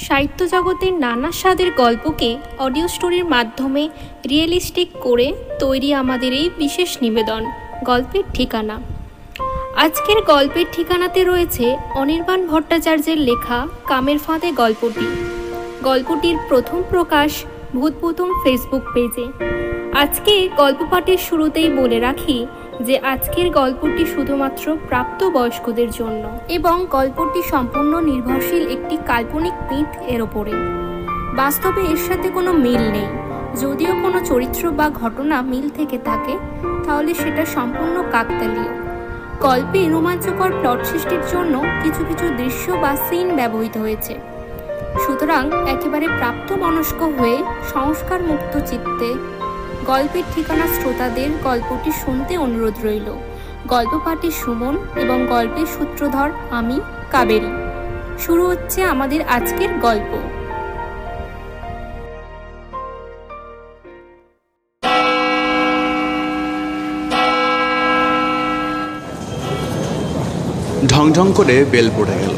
সাহিত্য জগতের নানা স্বাদের গল্পকে অডিও স্টোরির মাধ্যমে রিয়েলিস্টিক করে তৈরি আমাদের এই বিশেষ নিবেদন, গল্পের ঠিকানা। আজকের গল্পের ঠিকানাতে রয়েছে অনির্বাণ ভট্টাচার্যের লেখা কামের ফাঁদে গল্পটি। গল্পটির প্রথম প্রকাশ ভূতপুতুম ফেসবুক পেজে। আজকে গল্প পাঠের শুরুতেই বলে রাখি যে আজকের গল্পটি শুধুমাত্র প্রাপ্তবয়স্কদের জন্য এবং গল্পটি সম্পূর্ণ নির্ভরশীল একটি কাল্পনিক মিথ এর ওপরে। বাস্তবে এর সাথে কোনো মিল নেই। যদিও কোনো চরিত্র বা ঘটনা মিল থেকে থাকে, তাহলে সেটা সম্পূর্ণ কাকতালীয়। গল্পে রোমাঞ্চকর প্লট সৃষ্টির জন্য কিছু কিছু দৃশ্য বা সিন ব্যবহৃত হয়েছে। সুতরাং একেবারে প্রাপ্ত মনস্ক হয়ে সংস্কার মুক্ত চিত্তে গল্পের ঠিকানা শ্রোতাদের গল্পটি শুনতে অনুরোধ রইল। গল্প পাঠে সুমন এবং গল্পের সূত্রধর আমি, কাবেরী। শুরু হচ্ছে আমাদের আজকের গল্প। ঢংঢং করে বেল পড়ে গেল।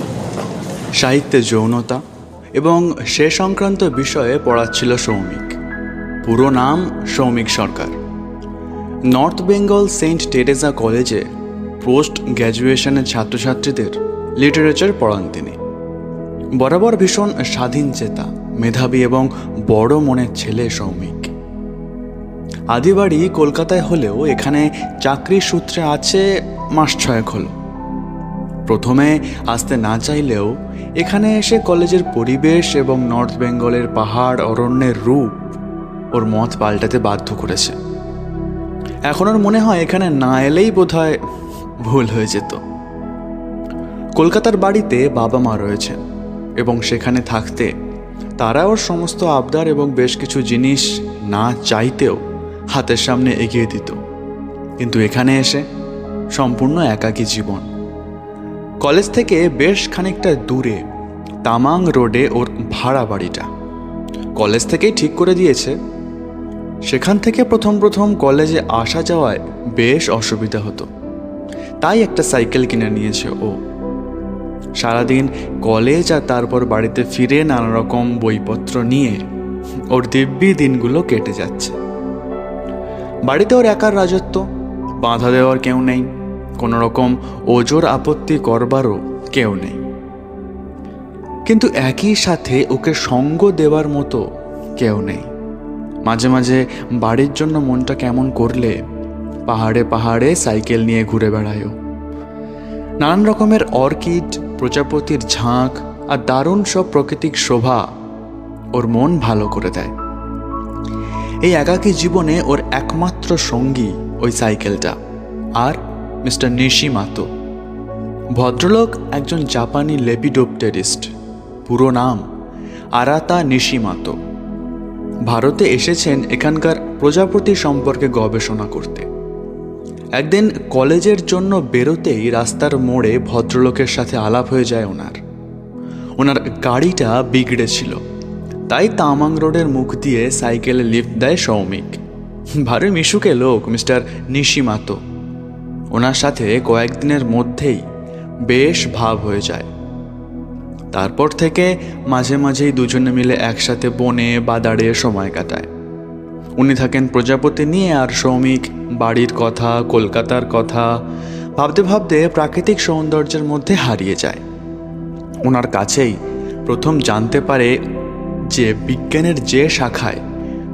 সাহিত্যে যৌনতা এবং সে সংক্রান্ত বিষয়ে পড়াচ্ছিল সৌমিক। পুরো নাম Soumik Sarkar. North Bengal saint Teresa কলেজে পোস্ট গ্র্যাজুয়েশনের ছাত্রছাত্রীদের লিটারেচার পড়ান তিনি। বরাবর ভীষণ স্বাধীন চেতা, মেধাবী এবং বড় মনের ছেলে সৌমিক। আদিবাড়ি কলকাতায় হলেও এখানে চাকরির সূত্রে আছে মাস ছয়েক হলো। প্রথমে আসতে না চাইলেও এখানে এসে কলেজের পরিবেশ এবং নর্থ বেঙ্গলের পাহাড়, অরণ্যের রূপ ওর মত পাল্টাতে বাধ্য করেছে। এখন ওর মনে হয় এখানে না এলেই বোধহয় ভুল হয়ে যেত। কলকাতার বাড়িতে বাবা মা রয়েছেন এবং সেখানে থাকতে তারা ওর সমস্ত আবদার এবং বেশ কিছু জিনিস না চাইতেও হাতের সামনে এগিয়ে দিত। কিন্তু এখানে এসে সম্পূর্ণ একাকী জীবন। কলেজ থেকে বেশ খানিকটা দূরে তামাং রোডে ওর ভাড়া বাড়িটা। কলেজ থেকেই ঠিক করে দিয়েছে সেখান থেকে প্রথম প্রথম কলেজে আসা যাওয়ায় বেশ অসুবিধা হতো। তাই একটা সাইকেল কিনে নিয়েছে ও। সারাদিন কলেজ আর তারপর বাড়িতে ফিরে নানা রকম বইপত্র নিয়ে ওর দিব্যি দিনগুলো কেটে যাচ্ছে। বাড়িতে ওর একার রাজত্ব, বাধা দেওয়ার কেউ নেই কোনো রকম ওজোর আপত্তি করবারও কেউ নেই। কিন্তু একই সাথে ওকে সঙ্গ দেওয়ার মতো কেউ নেই। মাঝে মাঝে বাড়ির জন্য মনটা কেমন করলে পাহাড়ে পাহাড়ে সাইকেল নিয়ে ঘুরে বেড়ায় নানান রকমের অর্কিড, প্রজাপতির ঝাঁক আর দারুণ সব প্রাকৃতিক শোভা ওর মন ভালো করে দেয়। এই একাকী জীবনে ওর একমাত্র সঙ্গী ওই সাইকেলটা আর মিস্টার নিশিমাতো। ভদ্রলোক একজন জাপানি লেপিডোপটেরিস্ট। পুরো নাম আরাতা নিশিমাতো। ভারতে এসেছেন এখানকার প্রজাপতি সম্পর্কে গবেষণা করতে। একদিন কলেজের জন্য বেরোতেই রাস্তার মোড়ে ভদ্রলোকের সাথে আলাপ হয়ে যায় ওনার। ওনার গাড়িটা বিগড়েছিল তাই তামাং রোডের মুখ দিয়ে সাইকেলে লিফট দেয় সৌমিক। ভারী মিশুকে লোক, মিস্টার নিশিমাতো। ওনার সাথে কয়েকদিনের মধ্যেই বেশ ভাব হয়ে যায়। তারপর থেকে মাঝে মাঝেই দুজনে মিলে একসাথে বনে বা দাঁড়িয়ে সময় কাটায়। উনি থাকেন প্রজাপতি নিয়ে আর শ্রমিক বাড়ির কথা, কলকাতার কথা, ভাবতে ভাবতে প্রাকৃতিক সৌন্দর্যের মধ্যে হারিয়ে যায়। ওনার কাছেই প্রথম জানতে পারে যে বিজ্ঞানের যে শাখায়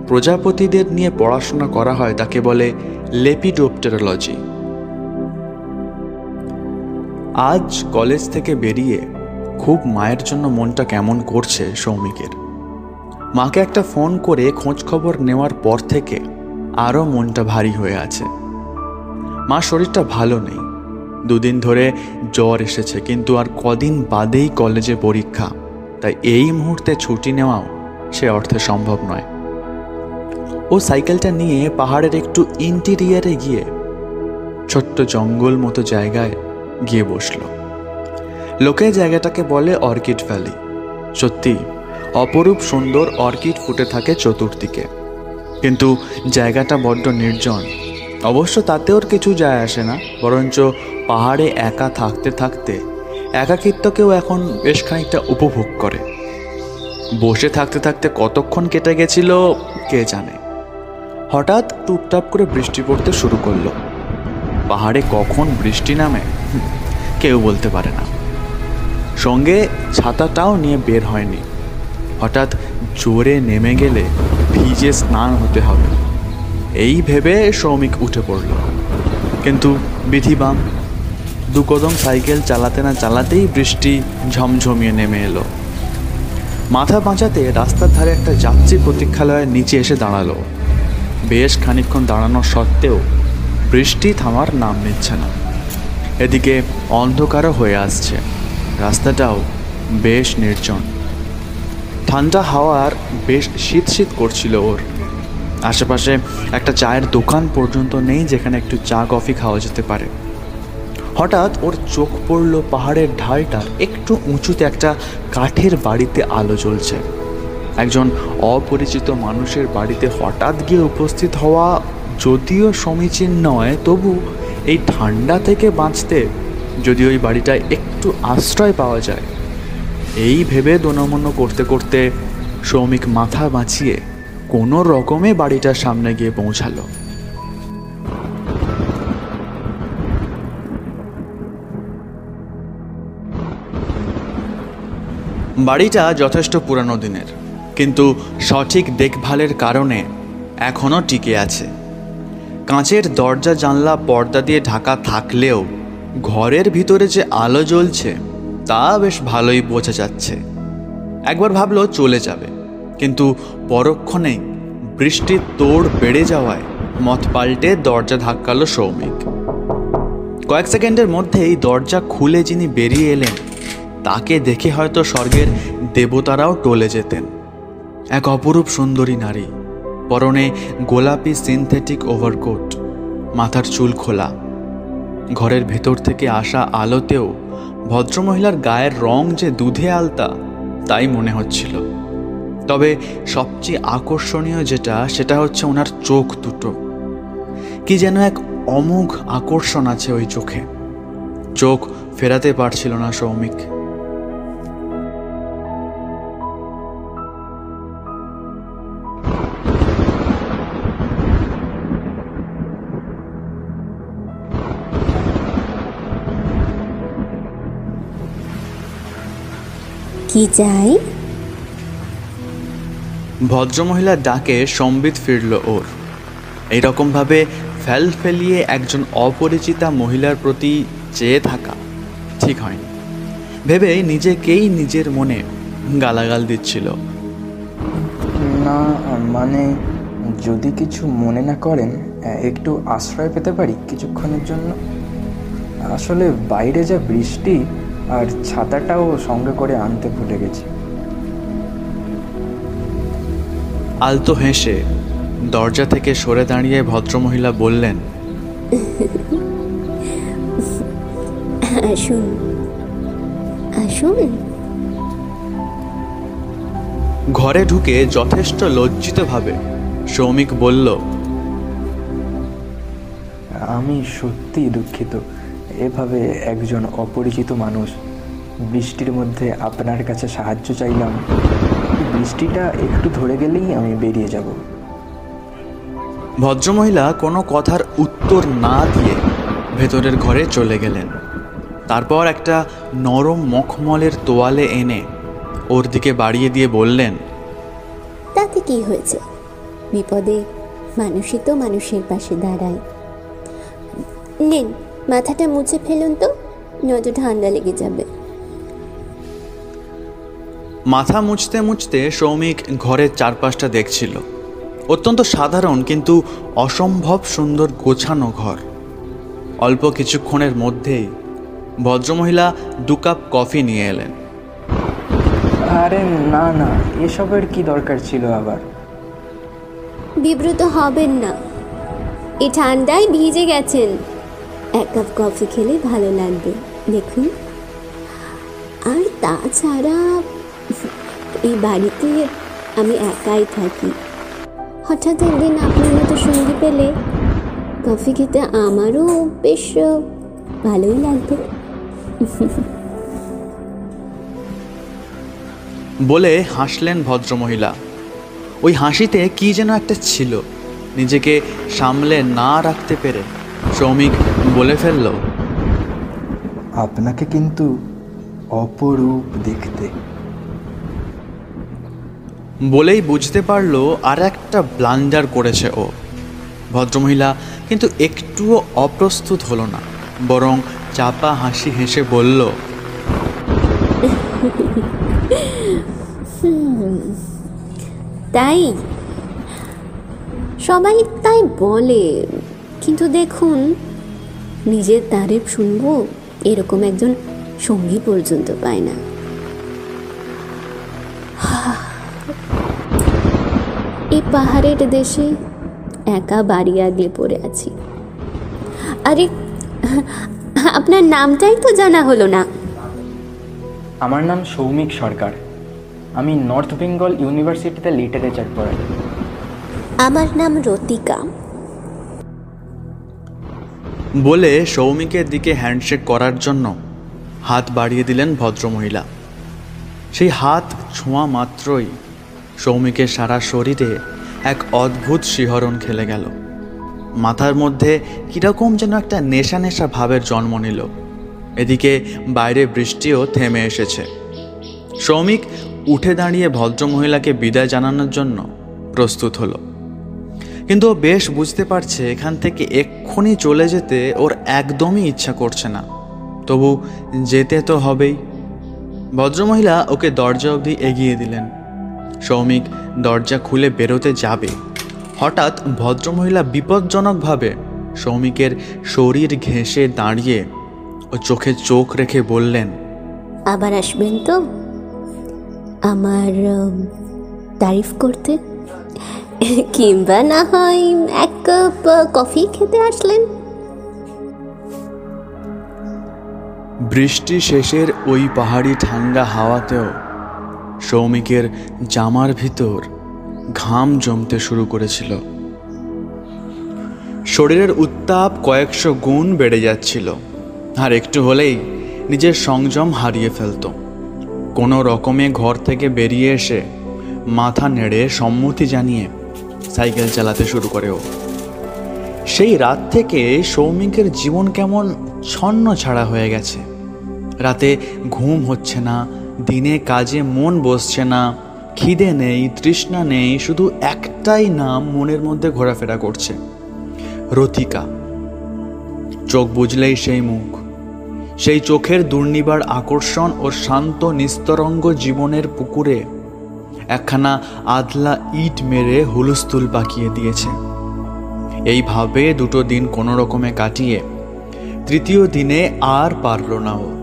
প্রজাপতিদের নিয়ে পড়াশোনা করা হয় তাকে বলে লেপিডোপটেরোলজি। আজ কলেজ থেকে বেরিয়ে খুব মায়ের জন্য মনটা কেমন করছে সৌমিকের। মাকে একটা ফোন করে খোঁজ খবর নেওয়ার পর থেকে আরও মনটা ভারী হয়ে আছে। মা শরীরটা ভালো নেই। দুদিন ধরে জ্বর এসেছে, কিন্তু আর কদিন বাদেই কলেজে পরীক্ষা। তাই এই মুহূর্তে ছুটি নেওয়াও সে অর্থে সম্ভব নয়। ও সাইকেলটা নিয়ে পাহাড়ের একটু ইন্টিরিয়ারে গিয়ে ছোট্ট জঙ্গল মতো জায়গায় গিয়ে বসল। লোকে জায়গাটাকে বলে অর্কিড ভ্যালি। সত্যি, অপরূপ সুন্দর অর্কিড ফুটে থাকে চতুর্দিকে। কিন্তু জায়গাটা বড্ড নির্জন। অবশ্য তাতে ওর কিছু যায় আসে না, বরঞ্চ পাহাড়ে একা থাকতে থাকতে একাকিত্বকেও এখন বেশ খানিকটা উপভোগ করে। বসে থাকতে থাকতে কতক্ষণ কেটে গেছিল, কে জানে। হঠাৎ টুপটাপ করে বৃষ্টি পড়তে শুরু করল। পাহাড়ে কখন বৃষ্টি নামে কেউ বলতে পারে না। সঙ্গে ছাতাটাও নিয়ে বের হয়নি। হঠাৎ জোরে নেমে গেলে ভিজে স্নান হতে হবে। এই ভেবে শ্রমিক উঠে পড়ল। কিন্তু বিধিবাম দু কদম সাইকেল চালাতে না চালাতেই বৃষ্টি ঝমঝমিয়ে নেমে এলো। মাথা বাঁচাতে রাস্তার ধারে একটা যাত্রী প্রতীক্ষালয়ের নিচে এসে দাঁড়াল। বেশ খানিকক্ষণ দাঁড়ানো সত্ত্বেও বৃষ্টি থামার নাম নিচ্ছে না। এদিকে অন্ধকারও হয়ে আসছে। রাস্তাটাও বেশ নির্জন। ঠান্ডা হাওয়ার বেশ শীত শীত করছিল ওর। আশেপাশে একটা চায়ের দোকান পর্যন্ত নেই যেখানে একটু চা, কফি খাওয়া যেতে পারে। হঠাৎ ওর চোখ পড়ল পাহাড়ের ঢালটার, একটু উঁচুতে একটা কাঠের বাড়িতে আলো জ্বলছে। একজন অপরিচিত মানুষের বাড়িতে হঠাৎ গিয়ে উপস্থিত হওয়া যদিও সমীচীন নয়, তবু এই ঠান্ডা থেকে বাঁচতে যদি ওই বাড়িটায় একটু আশ্রয় পাওয়া যায়। এই ভেবে দোনমন্য করতে করতে শ্রমিক মাথা বাঁচিয়ে কোনো রকমে বাড়িটার সামনে গিয়ে পৌঁছালো। বাড়িটা যথেষ্ট পুরানো দিনের, কিন্তু সঠিক দেখভালের কারণে এখনও টিকে আছে। কাঁচের দরজা জানলা পর্দা দিয়ে ঢাকা থাকলেও ঘরের ভিতরে যে আলো জ্বলছে, তা বেশ ভালোই বোঝা যাচ্ছে। একবার ভাবলো চলে যাবে, কিন্তু পরক্ষণেই বৃষ্টির তোড় বেড়ে যাওয়ায় মত পাল্টে দরজা ধাক্কালো সৌমিক। কয়েক সেকেন্ডের মধ্যেই দরজা খুলে যিনি বেরিয়ে এলেন, তাকে দেখে হয়তো স্বর্গের দেবতারাও টলে যেতেন। এক অপরূপ সুন্দরী নারী, পরনে গোলাপি সিনথেটিক ওভারকোট, মাথার চুল খোলা। ঘরের ভেতর থেকে আসা আলোতেও ভদ্রমহিলার গায়ের রং যে দুধে আলতা, তাই মনে হচ্ছিল। তবে সবচেয়ে আকর্ষণীয় যেটা, সেটা হচ্ছে ওনার চোখ দুটো। কি যেন এক অমোঘ আকর্ষণ আছে ওই চোখে। চোখ ফেরাতে পারছিল না সৌমিক। কি চাই ভদ্রমহিলার ডাকে সম্বিত ফিরল ওর। এইরকমভাবে ফেল ফেলিয়ে একজন অপরিচিতা মহিলার প্রতি চেয়ে থাকা ঠিক হয়নি। ভেবে নিজেকেই নিজের মনে গালাগাল দিচ্ছিল। না মানে যদি কিছু মনে না করেন একটু আশ্রয় পেতে পারি কিছুক্ষণের জন্য? আসলে বাইরে যা বৃষ্টি আর ছাতাটাও সঙ্গে করে আনতে ভুলে গেছি। আলতো হেসে দরজা থেকে সরে দাঁড়িয়ে ভদ্রমহিলা বললেন আসুন। আসুন। ঘরে ঢুকে যথেষ্ট লজ্জিতভাবে সৌমিক বলল আমি সত্যিই দুঃখিত। এভাবে একজন অপরিচিত মানুষ বৃষ্টির মধ্যে আপনার কাছে সাহায্য চাইলাম। বৃষ্টিটা একটু ধরে গেলেই আমি বেরিয়ে যাব। ভদ্রমহিলা কোনো কথার উত্তর না দিয়ে ভেতরের ঘরে চলে গেলেন। তারপর একটা নরম মখমলের তোয়ালে এনে ওর দিকে বাড়িয়ে দিয়ে বললেন তাতে কি হয়েছে? বিপদে মানুষই তো মানুষের পাশে দাঁড়ায়। নিন মাথাটা মুছে ফেলুন তো নয়তো ঠান্ডা লেগে যাবে। মাথা মুছতে মুছতে সৌমিক ঘরের চারপাশটা দেখছিল। অত্যন্ত সাধারণ কিন্তু অসম্ভব সুন্দর গোছানো ঘর। অল্প কিছুক্ষণের মধ্যেই ভদ্রমহিলা দু কাপ কফি নিয়ে এলেন। আরে না না এসবের কি দরকার ছিল আবার? বিব্রত হবেন না। এই ঠান্ডায় ভিজে গেছেন। এক কাপ কফি খেলে ভালো লাগবে দেখুন। আর তাছাড়া এই বাড়িতে আমি একাই থাকি। হঠাৎ একদিন আপনার মতো সঙ্গী পেলে কফি খেতে আমারও বেশ ভালোই লাগবে বলে হাসলেন ভদ্রমহিলা। ওই হাসিতে কি যেন একটা ছিল নিজেকে সামলে না রাখতে পেরে শ্রমিক বলে ফেলল আপনাকে কিন্তু অপরূপ দেখতে বলেই বুঝতে পারল আর একটা ব্লান্ডার করেছে ও। ভদ্রমহিলা কিন্তু একটুও অপ্রস্তুত হলো না, বরং চাপা হাসি হেসে বলল, তাই? সবাই তাই বলে, কিন্তু দেখুন, নিজের তারিফ শুনব এরকম একজন সঙ্গী পর্যন্ত পায় না। পাহাড়ের দেশে একা বাড়ি আগলে পড়ে আছি। আরে আপনার নামটাই তো জানা হলো না। আমার নাম সৌমিক সরকার। আমি নর্থ বেঙ্গল ইউনিভার্সিটিতে লিটারেচার পড়াই। আমার নাম রতিকা। বলে সৌমিকের দিকে হ্যান্ডশেক করার জন্য হাত বাড়িয়ে দিলেন ভদ্রমহিলা। সেই হাত ছোঁয়া মাত্রই সৌমিকের সারা শরীরে এক অদ্ভুত শিহরণ খেলে গেল। মাথার মধ্যে কীরকম যেন একটা নেশা নেশা ভাবের জন্ম নিল। এদিকে বাইরে বৃষ্টিও থেমে এসেছে। শ্রমিক উঠে দাঁড়িয়ে ভদ্রমহিলাকে বিদায় জানানোর জন্য প্রস্তুত হলো। কিন্তু ও বেশ বুঝতে পারছে এখান থেকে এক্ষুনি চলে যেতে ওর একদমই ইচ্ছা করছে না। তবু যেতে তো হবেই। ভদ্রমহিলা ওকে দরজা অবধি এগিয়ে দিলেন। সৌমিক দরজা খুলে বেরোতে যাবে। হঠাৎ ভদ্রমহিলা বিপজ্জনকভাবে সৌমিকের শরীর ঘেঁষে দাঁড়িয়ে ও চোখে চোখ রেখে বললেন আবার আসবেন তো? আমার তারিফ করতে। কিংবা না হয় এক কাপ কফি খেতে আসলেন। বৃষ্টি শেষের ওই পাহাড়ি ঠান্ডা হাওয়াতেও সৌমিকের জামার ভিতর ঘাম জমতে শুরু করেছিল। শরীরের উত্তাপ কয়েকশো গুণ বেড়ে যাচ্ছিল, আর একটু হলেই নিজের সংযম হারিয়ে ফেলত। কোনো রকমে ঘর থেকে বেরিয়ে এসে মাথা নেড়ে সম্মতি জানিয়ে সাইকেল চালাতে শুরু করে ও সেই রাত থেকে সৌমিকের জীবন কেমন ছন্ন ছাড়া হয়ে গেছে। রাতে ঘুম হচ্ছে না দিনে কাজে মন বসছে না, খিদে নেই, তৃষ্ণা নেই, শুধু একটাই নাম মনের মধ্যে ঘোরাফেরা করছে। রতিকা। চোখ বুঝলেই সেই মুখ। সেই চোখের দুর্নিবার আকর্ষণ ও শান্ত নিস্তরঙ্গ জীবনের পুকুরে একখানা আদলা ইট মেরে হুলস্থুল পাকিয়ে দিয়েছে। এইভাবে দুটো দিন কোনো রকমে কাটিয়ে তৃতীয় দিনে আর পারল না ও।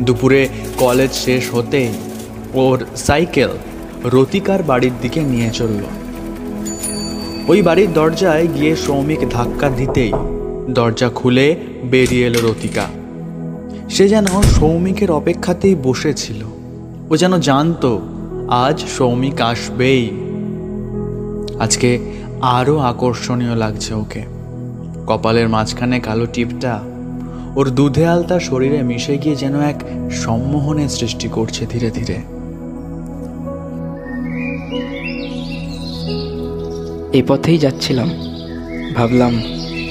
দুপুরে কলেজ শেষ হতেই ওর সাইকেল রতিকার বাড়ির দিকে নিয়ে চলল। ওই বাড়ির দরজায় গিয়ে সৌমিক ধাক্কা দিতেই দরজা খুলে বেরিয়ে এলো রতিকা। সে যেন সৌমিকের অপেক্ষাতেই বসেছিল। ও যেন জানতো, আজ সৌমিক আসবেই। আজকে আরও আকর্ষণীয় লাগছে ওকে। কপালের মাঝখানে কালো টিপটা ওর দুধে আলতা শরীরে মিশে গিয়ে যেন এক সম্মোহনের সৃষ্টি করছে ধীরে ধীরে। এই পথেই যাচ্ছিলাম। ভাবলাম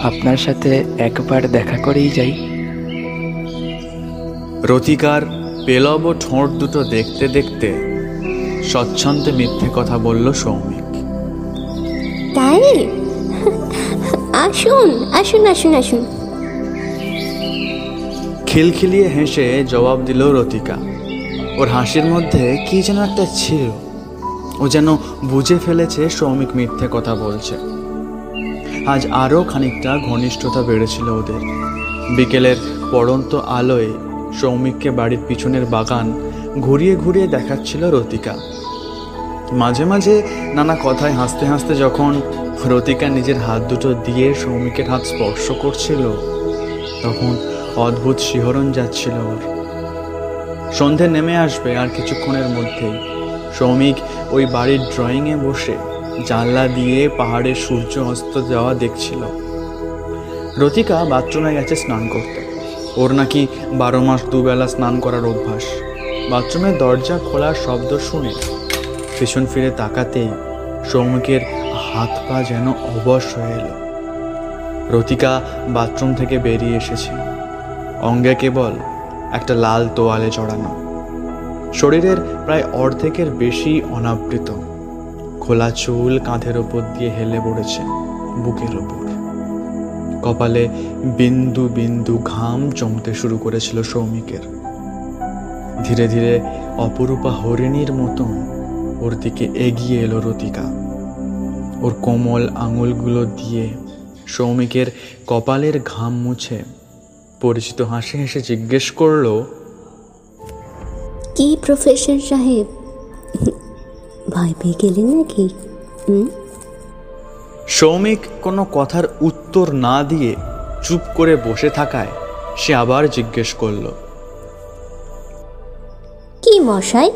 আপনার সাথে একবার দেখা করেই যাই। রতিকার পেলব ঠোঁট দুটো দেখতে দেখতে স্বচ্ছন্দে মিথ্যে কথা বলল সৌমিক। তাই? আসুন আসুন আসুন আসুন। খিলখিলিয়ে হেসে জবাব দিল রতিকা। ওর হাসির মধ্যে কি যেন একটা ছিল। ও যেন বুঝে ফেলেছে সৌমিক মিথ্যে কথা বলছে। আজ আরও খানিকটা ঘনিষ্ঠতা বেড়েছিল ওদের। বিকেলের পড়ন্ত আলোয় সৌমিককে বাড়ির পিছনের বাগান ঘুরিয়ে ঘুরিয়ে দেখাচ্ছিল রতিকা। মাঝে মাঝে নানা কথায় হাসতে হাসতে যখন রতিকা নিজের হাত দুটো দিয়ে সৌমিকের হাত স্পর্শ করছিল, তখন অদ্ভুত শিহরণ যাচ্ছিল ওর। সন্ধে নেমে আসবে আর কিছুক্ষণের মধ্যেই। শ্রমিক ওই বাড়ির ড্রয়িংয়ে বসে জানলা দিয়ে পাহাড়ে সূর্য অস্ত যাওয়া দেখছিল। রতিকা বাথরুমে গেছে স্নান করতে। ওর নাকি বারো মাস দুবেলা স্নান করার অভ্যাস। বাথরুমের দরজা খোলার শব্দ শুনে পেছন ফিরে তাকাতেই সৌমিকের হাত পা যেন অবশ হয়ে এলো। রতিকা বাথরুম থেকে বেরিয়ে এসেছে। অঙ্গে কেবল একটা লাল তোয়ালে চড়ানো। শরীরের প্রায় অর্ধেকের বেশি অনাবৃত। খোলা চুল কাঁধের ওপর দিয়ে হেলে পড়েছে বুকের ওপর। কপালে বিন্দু বিন্দু ঘাম জমতে শুরু করেছিল সৌমিকের। ধীরে ধীরে অপরূপা হরিণীর মতন ওর দিকে এগিয়ে এলো রতিকা। ওর কোমল আঙুলগুলো দিয়ে সৌমিকের কপালের ঘাম মুছে পরিচিত হাসি হেসে জিজ্ঞেস করল কি প্রফেসর সাহেব? ভয় পেয়ে গেলেন নাকি? সৌমিক কোনো কথার উত্তর না দিয়ে চুপ করে বসে থাকায় সে আবার জিজ্ঞেস করল কি মশাই?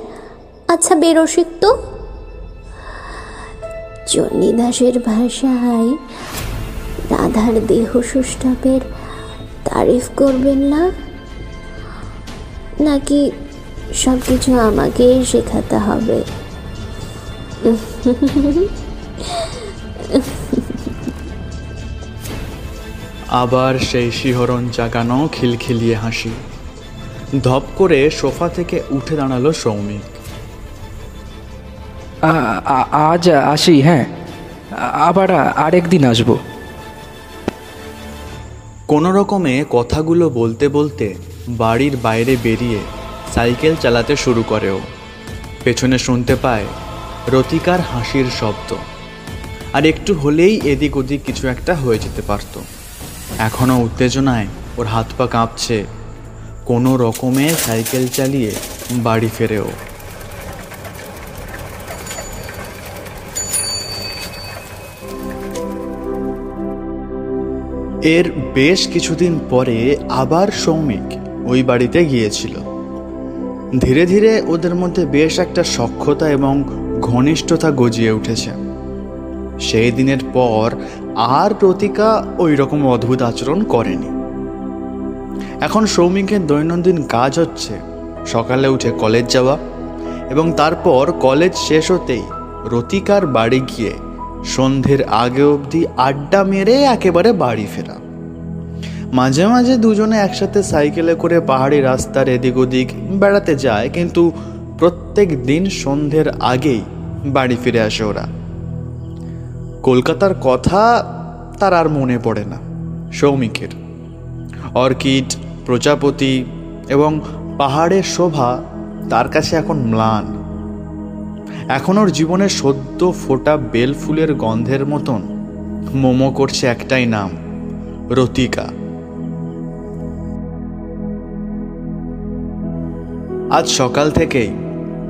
আচ্ছা বেরসিক তো? চণ্ডীদাসের ভাষায় রাধার দেহ সুষ্ঠবের তারিফ করবেন না? নাকি সব কিছু আমাকেই শেখাতে হবে? আবার সেই শিহরণ জাগানো খিলখিলিয়ে হাসি। ধপ করে সোফা থেকে উঠে দাঁড়াল সৌমিক। আজ আসি হ্যাঁ। আবার আরেকদিন আসব। কোনো রকমে কথাগুলো বলতে বলতে বাড়ির বাইরে বেরিয়ে সাইকেল চালাতে শুরু করে ও পেছনে শুনতে পায় রতিকার হাসির শব্দ। আর একটু হলেই এদিক ওদিক কিছু একটা হয়ে যেতে পারত। এখনও উত্তেজনায় ওর হাত পা কাঁপছে। কোনো রকমে সাইকেল চালিয়ে বাড়ি ফেরে এর বেশ কিছুদিন পরে আবার সৌমিক ওই বাড়িতে গিয়েছিল। ধীরে ধীরে ওদের মধ্যে বেশ একটা সখ্যতা এবং ঘনিষ্ঠতা গজিয়ে উঠেছে। সেই দিনের পর আর প্রতিকা ওই রকম অদ্ভুত আচরণ করেনি। এখন সৌমিকের দৈনন্দিন কাজ হচ্ছে সকালে উঠে কলেজ যাওয়া এবং তারপর কলেজ শেষ হতেই রতিকার বাড়ি গিয়ে সন্ধ্যের আগে অবধি আড্ডা মেরে একেবারে বাড়ি ফেরা। মাঝে মাঝে দুজনে একসাথে সাইকেলে করে পাহাড়ি রাস্তার এদিক ওদিক বেড়াতে যায়, কিন্তু প্রত্যেক দিন সন্ধ্যের আগেই বাড়ি ফিরে আসে ওরা। কলকাতার কথা তার আর মনে পড়ে না, সৌমিকের। অর্কিড, প্রজাপতি এবং পাহাড়ের শোভা তার কাছে এখন ম্লান। এখন ওর জীবনে সদ্য ফোটা বেল ফুলের গন্ধের মতন। মোমো করছে একটাই নাম, রতিকা। আজ সকাল থেকেই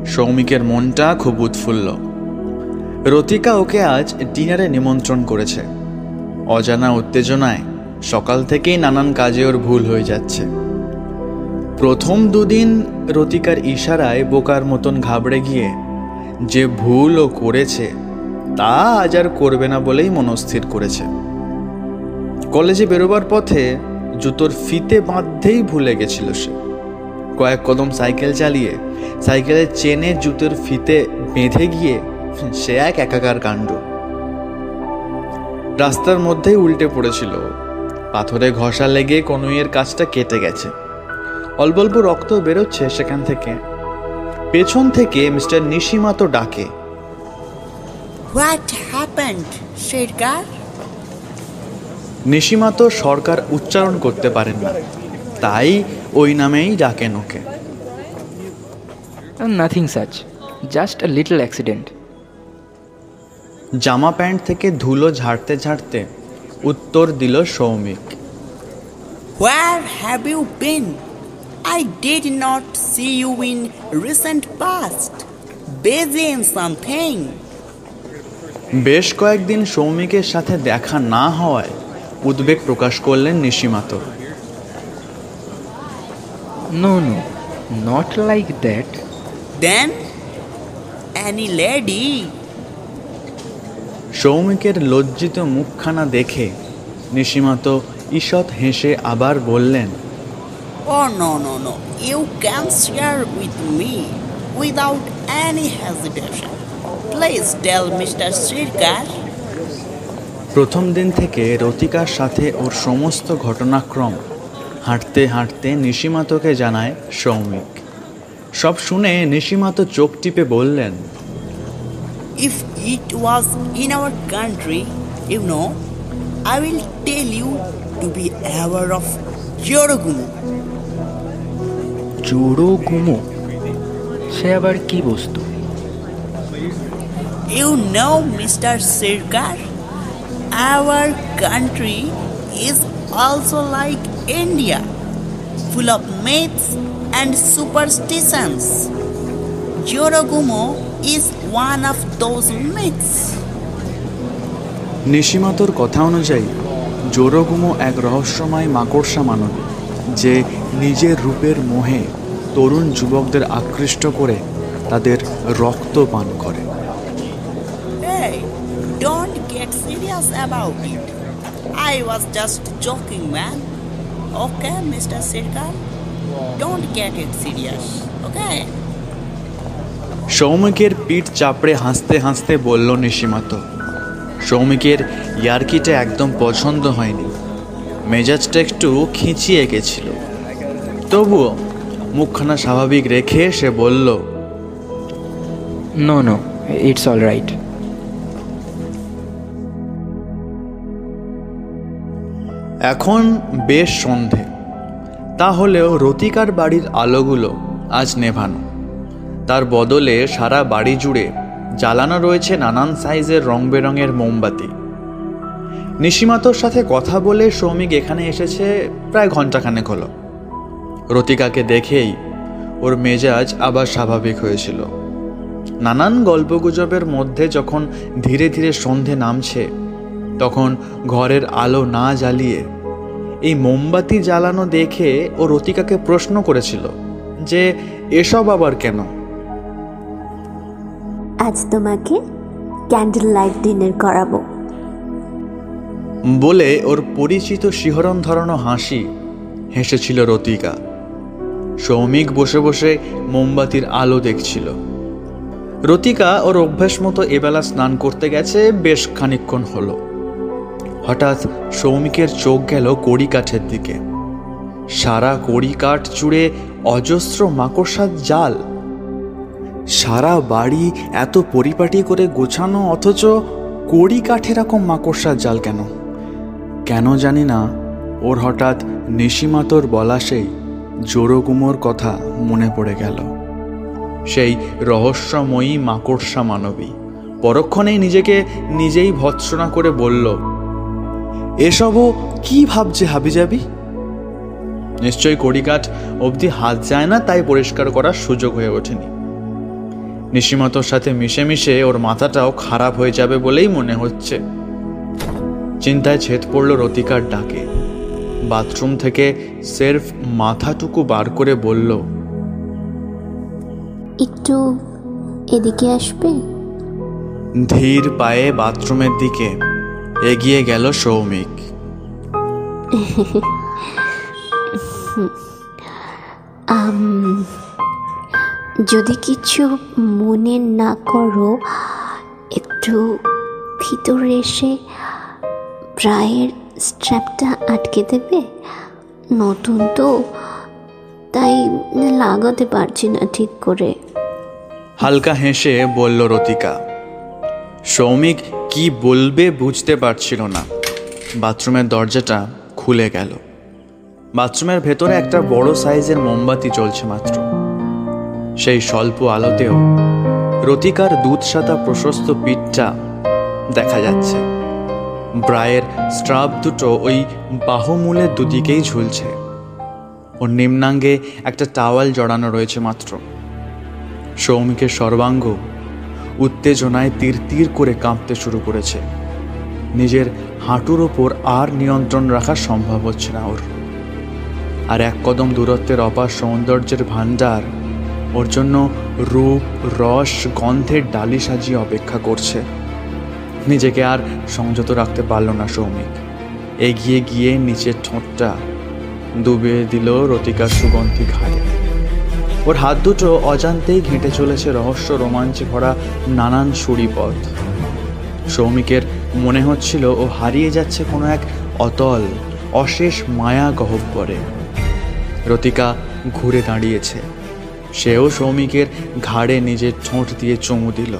সৌমিকের মনটা খুব উৎফুল্ল। রতিকা ওকে আজ ডিনারে নিমন্ত্রণ করেছে। অজানা উত্তেজনায় সকাল থেকেই নানান কাজে ওর ভুল হয়ে যাচ্ছে। প্রথম দুদিন রতিকার ইশারায় বোকার মতন ঘাবড়ে গিয়ে যে ভুল ও করেছে, তা আজ আর করবে না বলেই মনস্থির করেছে। কলেজে বেরোবার পথে জুতোর ফিতে বাঁধতেই ভুলে গেছিল সে। কয়েক কদম সাইকেল চালিয়ে সাইকেলের চেনে জুতোর ফিতে বেঁধে গিয়ে সে এক একাকার কাণ্ড। রাস্তার মধ্যেই উল্টে পড়েছিল। পাথরে ঘষা লেগে কনুইয়ের কাজটা কেটে গেছে। অল্প অল্প রক্ত বেরোচ্ছে সেখান থেকে। পেছন থেকে মিস্টার নিশিমাতো ডাকে। What happened, Sherkar? নিশিমাতো সরকার উচ্চারণ করতে পারেন না। তাই ওই নামেই ডাকেন ওকে nothing such just a little accident জামা প্যান্ট থেকে ধুলো ঝাড়তে ঝাড়তে উত্তর দিল Soumik. Where have you been? I did not see you in recent past. Busy in something. বেশ কয়েকদিন সৌমিকের সাথে দেখা না হওয়ায় উদ্বেগ প্রকাশ করলেন Nishimato no no not like that Then, any lady? সৌমিকের লজ্জিত মুখখানা দেখে নিশিমাতো ঈষৎ হেসে আবার বললেন Oh, no, no, no. You can share with me without any hesitation. Please tell Mr. Sirkar. প্রথম দিন থেকে রতিকার সাথে ওর সমস্ত ঘটনাক্রম হাঁটতে হাঁটতে নিশিমাতকে জানায় সৌমিক সব শুনে নিশিমাত চোখ টিপে বললেন if it was in our country you know I will tell you to be aware of Jorogumo Jorogumo. সে আবার কি বস্তু? You know mister Sarkar our country is also like India full of myths and superstitions Jorogumo is one of those myths নিশিমাতর কথা অনুযায়ী জোরোগুমো এক রহস্যময় মাকড়সা মানবী। যে নিজের রূপের মোহে তরুণ যুবকদের আকৃষ্ট করে তাদের রক্ত পান করে Hey, don't get serious about it. I was just joking, man. Okay, Mr. Sirkar? Don't get it serious, okay? সৌমিকের পিঠ চাপড়ে হাসতে হাসতে বলল নিশিমাতো সৌমিকের ইয়ার্কিটা একদম পছন্দ হয়নি মেজাজটা একটু খিঁচিয়ে গেছিল তবুও মুখখানা স্বাভাবিক রেখে সে বলল no no it's all right এখন বেশ সন্ধে। তাহলেও রতিকার বাড়ির আলোগুলো আজ নেভানো। তার বদলে সারা বাড়ি জুড়ে জ্বালানো রয়েছে নানান সাইজের রং বেরঙের মোমবাতি। নিশিমাতোর সাথে কথা বলে সৌমিক এখানে এসেছে প্রায় ঘন্টাখানেক হলো। রতিকাকে দেখেই ওর মেজাজ আবার স্বাভাবিক হয়েছিল। নানান গল্পগুজবের মধ্যে যখন ধীরে ধীরে সন্ধে নামছে, তখন ঘরের আলো না জ্বালিয়ে এই মোমবাতি জ্বালানো দেখে ও রতিকাকে প্রশ্ন করেছিল যে, এসব আবার কেন? আজ তোমাকে ক্যান্ডেল লাইট ডিনার করাবো। বলে ওর পরিচিত শিহরণ ধরানো হাসি হেসেছিল রতিকা। সৌমিক বসে বসে মোমবাতির আলো দেখছিল। রতিকা ওর অভ্যাস মতো এবেলা স্নান করতে গেছে, বেশ খানিকক্ষণ হলো। হঠাৎ সৌমিকের চোখ গেল কড়ি কাঠের দিকে। সারা কড়ি কাঠ জুড়ে অজস্র মাকড়সার জাল। সারা বাড়ি এত পরিপাটি করে গোছানো, অথচ কড়ি কাঠে এরকম মাকড়সার জাল কেন? কেন জানি না, ওর হঠাৎ নিশিমাতোর বলা সেই জোরগুমোর কথা মনে পড়ে গেল। সেই রহস্যময়ী মাকড়সা মানবী পরক্ষণেই নিজেকে নিজেই ভৎসনা করে বলল, এসবও কি ভাবছে হাবি হাবিজাবি? নিশ্চয়ই কড়িকাঠ অবধি হাত যায় না, তাই পরিষ্কার করার সুযোগ হয়ে ওঠেনি। নিশিমতোর সাথে মিশে মিশে ওর মাথাটাও খারাপ হয়ে যাবে বলেই মনে হচ্ছে। চিন্তায় ছেদ পড়ল রতিকার ডাকে। বাথরুম থেকে সেরফ মাথাটুকু বার করে বলল একটু এদিকে আসবে? ধীর পায়ে বাথরুমের দিকে এগিয়ে গেল সৌমিক। যদি কিছু মনে না করো একটু ভিতরে এসে প্রায়ের স্ট্র্যাপটা আটকে দেবে? নতুন তো, তাই লাগাতে পারছি না ঠিক করে। হালকা হেসে বলল রতিকা, সৌমিক কি বলবে বুঝতে পারছিল না। বাথরুমের দরজাটা খুলে গেল। বাথরুমের ভেতরে একটা বড় সাইজের মোমবাতি জ্বলছে মাত্র। সেই স্বল্প আলোতেও রতিকার দুধ সাদা প্রশস্ত পিঠটা দেখা যাচ্ছে। ব্রায়ের স্ট্রাপ দুটো ওই বাহুমূলের দুদিকেই ঝুলছে। ওর নিম্নাঙ্গে একটা টাওয়াল জড়ানো রয়েছে মাত্র। সৌমিকের সর্বাঙ্গ উত্তেজনায় তীর তীর করে কাঁপতে শুরু করেছে। নিজের হাঁটুর ওপর আর নিয়ন্ত্রণ রাখা সম্ভব হচ্ছে না ওর। আর এক কদম দূরত্বের অপার সৌন্দর্যের ভাণ্ডার ওর জন্য রূপ, রস, গন্ধের ডালি সাজিয়ে অপেক্ষা করছে। নিজেকে আর সংযত রাখতে পারল না সৌমিক। এগিয়ে গিয়ে নিচের ঠোঁটটা ডুবিয়ে দিল রতিকার সুগন্ধি ঘাড়ে। ওর হাত দুটো অজান্তেই ঘেঁটে চলেছে রহস্য রোমাঞ্চে ভরা নানান সুরিপথ সৌমিকের মনে হচ্ছিল ও হারিয়ে যাচ্ছে কোনো এক অতল, অশেষ মায়া গহব্বরে। রতিকা ঘুরে দাঁড়িয়েছে। সেও সৌমিকের ঘাড়ে নিজের ঠোঁট দিয়ে চুমু দিল।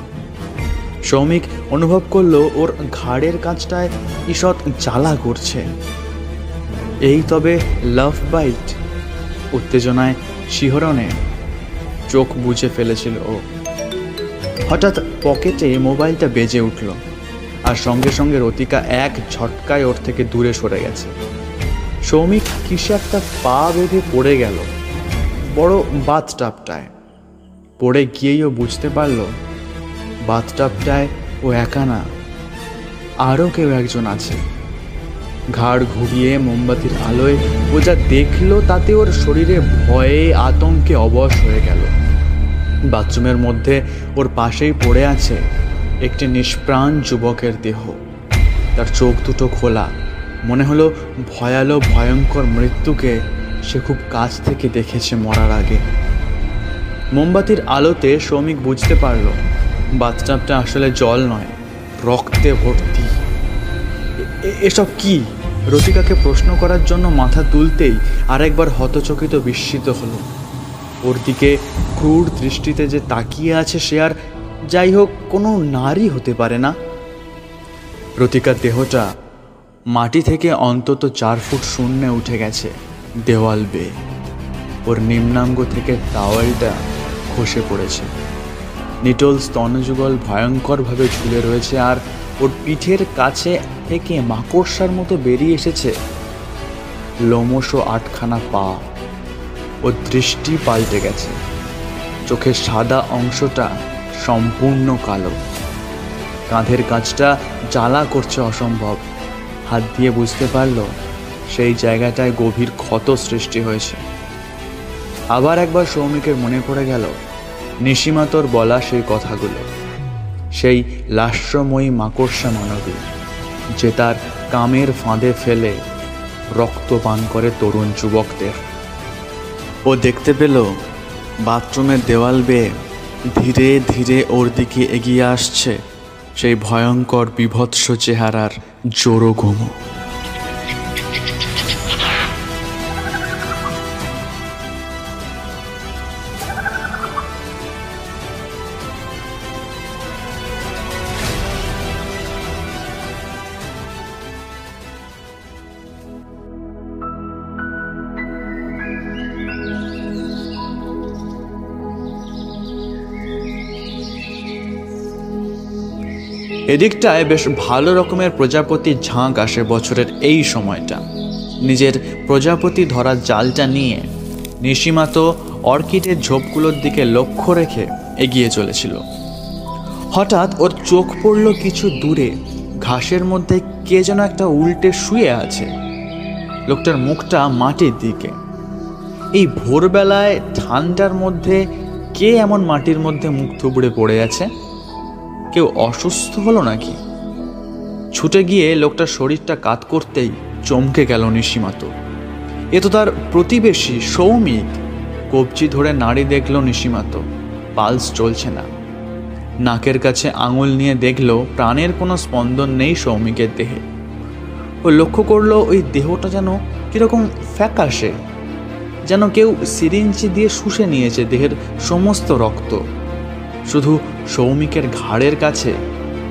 সৌমিক অনুভব করল ওর ঘাড়ের কাছটায় ঈষৎ জ্বালা করছে। এই তবে লাভ বাইট, উত্তেজনায় শিহরণে চোখ বুঝে ফেলেছিল ও। হঠাৎ পকেটে মোবাইলটা বেজে উঠল আর সঙ্গে সঙ্গে রতিকা এক ঝটকায় ওর থেকে দূরে সরে গেছে। সৌমিক কিসে একটা পা বেঁধে পড়ে গেল, বড় বাথটাবটায়। পড়ে গিয়েই ও বুঝতে পারল বাথটাবটায় ও একা না। আরও কেউ একজন আছে। ঘাড় ঘুরিয়ে মোমবাতির আলোয় ও যা দেখল তাতে ওর শরীরে ভয়ে আতঙ্কে অবশ হয়ে গেল। বাথরুমের মধ্যে ওর পাশেই পড়ে আছে একটি নিষ্প্রাণ যুবকের দেহ। তার চোখ দুটো খোলা। মনে হলো ভয়ালো, ভয়ঙ্কর মৃত্যুকে সে খুব কাছ থেকে দেখেছে মরার আগে। মোমবাতির আলোতে শ্রমিক বুঝতে পারল বাথটাবটা আসলে জল নয়, রক্তে ভর্তি। এসব কি? রতিকাকে প্রশ্ন করার জন্য মাথা তুলতেই আরেকবার হতচকিত বিস্মিত হলো। ওর দিকে ক্রূর দৃষ্টিতে যে তাকিয়ে আছে সে আর যাই হোক, কোনো নারী হতে পারে না। রতিকার দেহটা মাটি থেকে অন্তত চার ফুট শূন্যে উঠে গেছে, দেওয়াল বেয়ে। ওর নিম্নাঙ্গ থেকে টাওয়ালটা খসে পড়েছে। নিটোল স্তনযুগল ভয়ঙ্করভাবে ঝুলে রয়েছে আর ওর পিঠের কাছে থেকে মাকড়সার মতো বেরিয়ে এসেছে। লোমশ আটখানা পা। ওর দৃষ্টি পাল্টে গেছে। চোখের সাদা অংশটা সম্পূর্ণ কালো। কাঁধের কাজটা জ্বালা করছে অসম্ভব। হাত দিয়ে বুঝতে পারল, সেই জায়গাটায় গভীর ক্ষত সৃষ্টি হয়েছে। আবার একবার সৌমিকের মনে পড়ে গেল নিশিমাতর বলা সেই কথাগুলো, সেই লাস্যময়ী মাকড়সা মানবী যে তার কামের ফাঁদে ফেলে রক্ত পান করে তরুণ যুবকদের। ও দেখতে পেল বাথরুমের দেওয়াল বেয়ে ধীরে ধীরে ওর দিকে এগিয়ে আসছে সেই ভয়ঙ্কর বিভৎস চেহারার জোরো ঘুমো। এদিকটায় বেশ ভালো রকমের প্রজাপতির ঝাঁক আসে বছরের এই সময়টা। নিজের প্রজাপতি ধরার জালটা নিয়ে নিশিমা তো অর্কিডের ঝোপগুলোর দিকে লক্ষ্য রেখে এগিয়ে চলেছিল। হঠাৎ ওর চোখ পড়ল কিছু দূরে, ঘাসের মধ্যে কে যেন একটা উল্টে শুয়ে আছে। লোকটার মুখটা মাটির দিকে। এই ভোরবেলায় ঠান্ডার মধ্যে কে এমন মাটির মধ্যে মুখ থুবড়ে পড়ে আছে? কেউ অসুস্থ হলো নাকি? ছুটে গিয়ে লোকটার শরীরটা কাত করতেই চমকে গেল নিশিমাতো। এ তো তার প্রতিবেশী, সৌমিক। কবজি ধরে নাড়ি দেখল নিশিমাতো। পালস চলছে না। নাকের কাছে আঙুল নিয়ে দেখল প্রাণের কোনো স্পন্দন নেই সৌমিকের দেহে। ও লক্ষ্য করল ওই দেহটা যেন কীরকম ফ্যাকাশে, যেন কেউ সিরিঞ্চি দিয়ে শুষে নিয়েছে দেহের সমস্ত রক্ত। শুধু সৌমিকের ঘাড়ের কাছে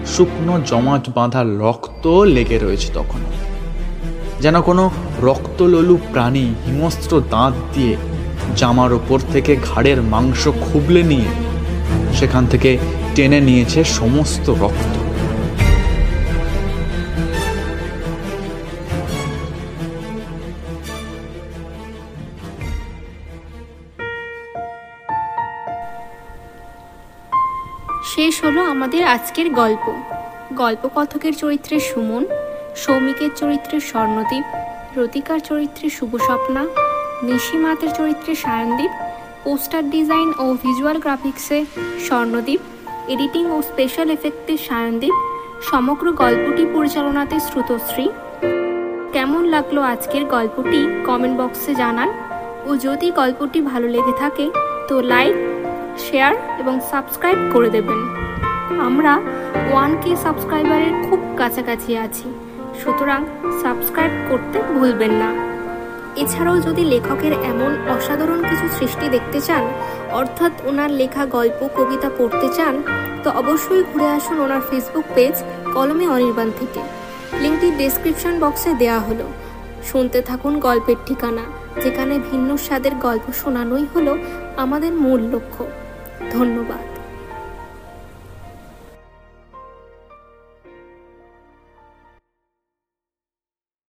শুকনো জমাট বাঁধা রক্ত লেগে রয়েছে তখন যেন কোনো রক্তলোলু প্রাণী হিমস্ত্র দাঁত দিয়ে জামার ওপর থেকে ঘাড়ের মাংস খুবলে নিয়ে সেখান থেকে টেনে নিয়েছে সমস্ত রক্ত। হলো আমাদের আজকের গল্প। গল্পকথকের চরিত্রে সুমন, সৌমিকের চরিত্রে স্বর্ণদ্বীপ রতিকার চরিত্রে শুভস্বপ্না নিশিমাতের চরিত্রে সায়নদ্বীপ পোস্টার ডিজাইন ও ভিজুয়াল গ্রাফিক্সে স্বর্ণদ্বীপ এডিটিং ও স্পেশাল এফেক্টে সায়নদ্বীপ সমগ্র গল্পটি পরিচালনাতে শ্রুতশ্রী। কেমন লাগল আজকের গল্পটি কমেন্ট বক্সে জানান ও যদি গল্পটি ভালো লেগে থাকে তো লাইক, শেয়ার এবং সাবস্ক্রাইব করে দেবেন। আমরা ওয়ান কে সাবস্ক্রাইবারের খুব কাছাকাছি আছি। সুতরাং সাবস্ক্রাইব করতে ভুলবেন না। এছাড়াও যদি লেখকের এমন অসাধারণ কিছু সৃষ্টি দেখতে চান, অর্থাৎ ওনার লেখা, গল্প, কবিতা পড়তে চান, তো অবশ্যই ঘুরে আসুন ওনার ফেসবুক পেজ কলমে অনির্বাণ থেকে। লিঙ্কটি ডেসক্রিপশন বক্সে দেওয়া হলো। শুনতে থাকুন গল্পের ঠিকানা, যেখানে ভিন্ন স্বাদের গল্প শোনানোই হলো আমাদের মূল লক্ষ্য। ধন্যবাদ।